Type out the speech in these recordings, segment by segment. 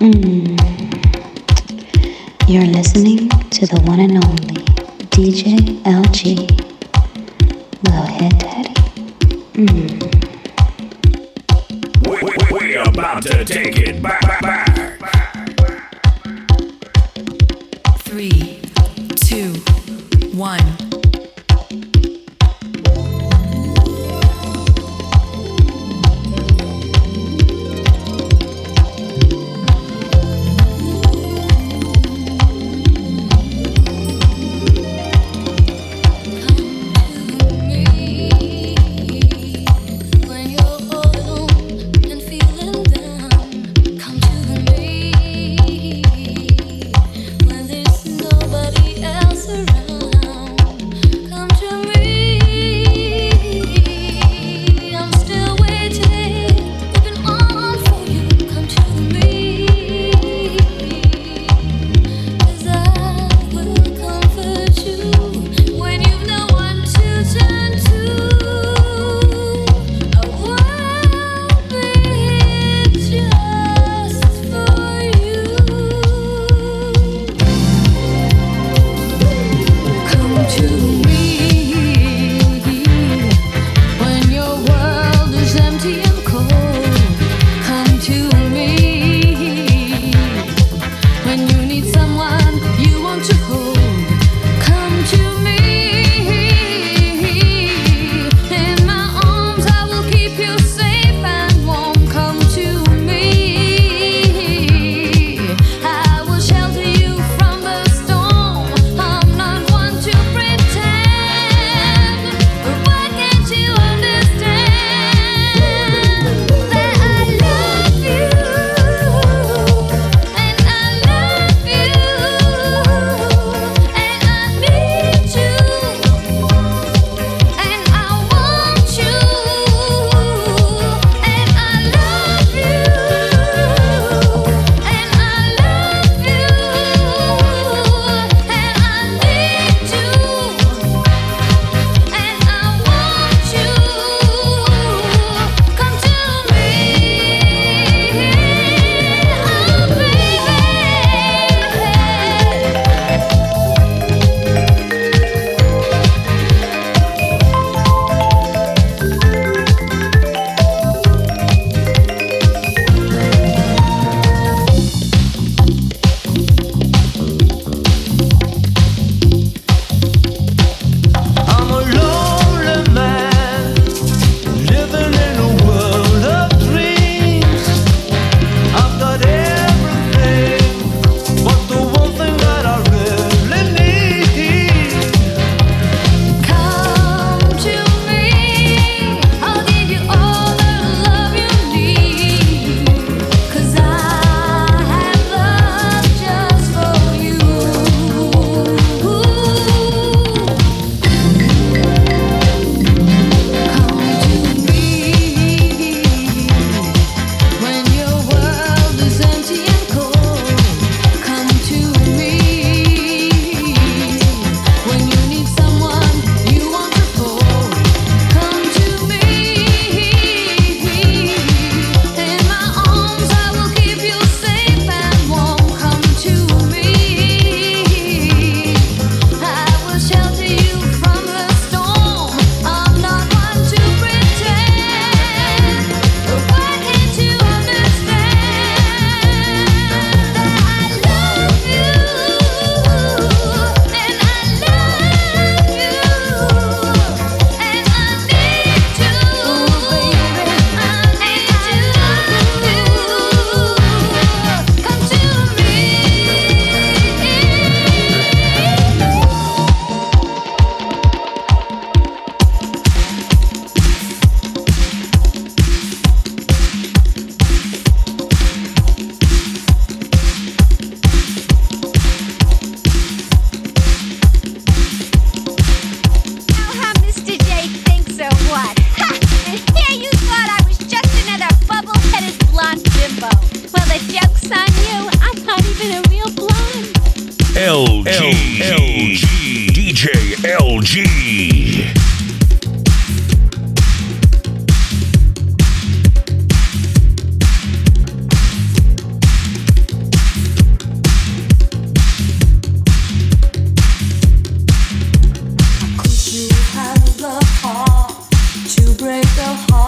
Mm. You're listening to the one and only DJ LG. Go ahead, Daddy. Mm. We, we, we about to take it back, back, back. Three, two, one. to break the heart.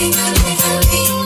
Thank you.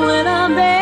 Me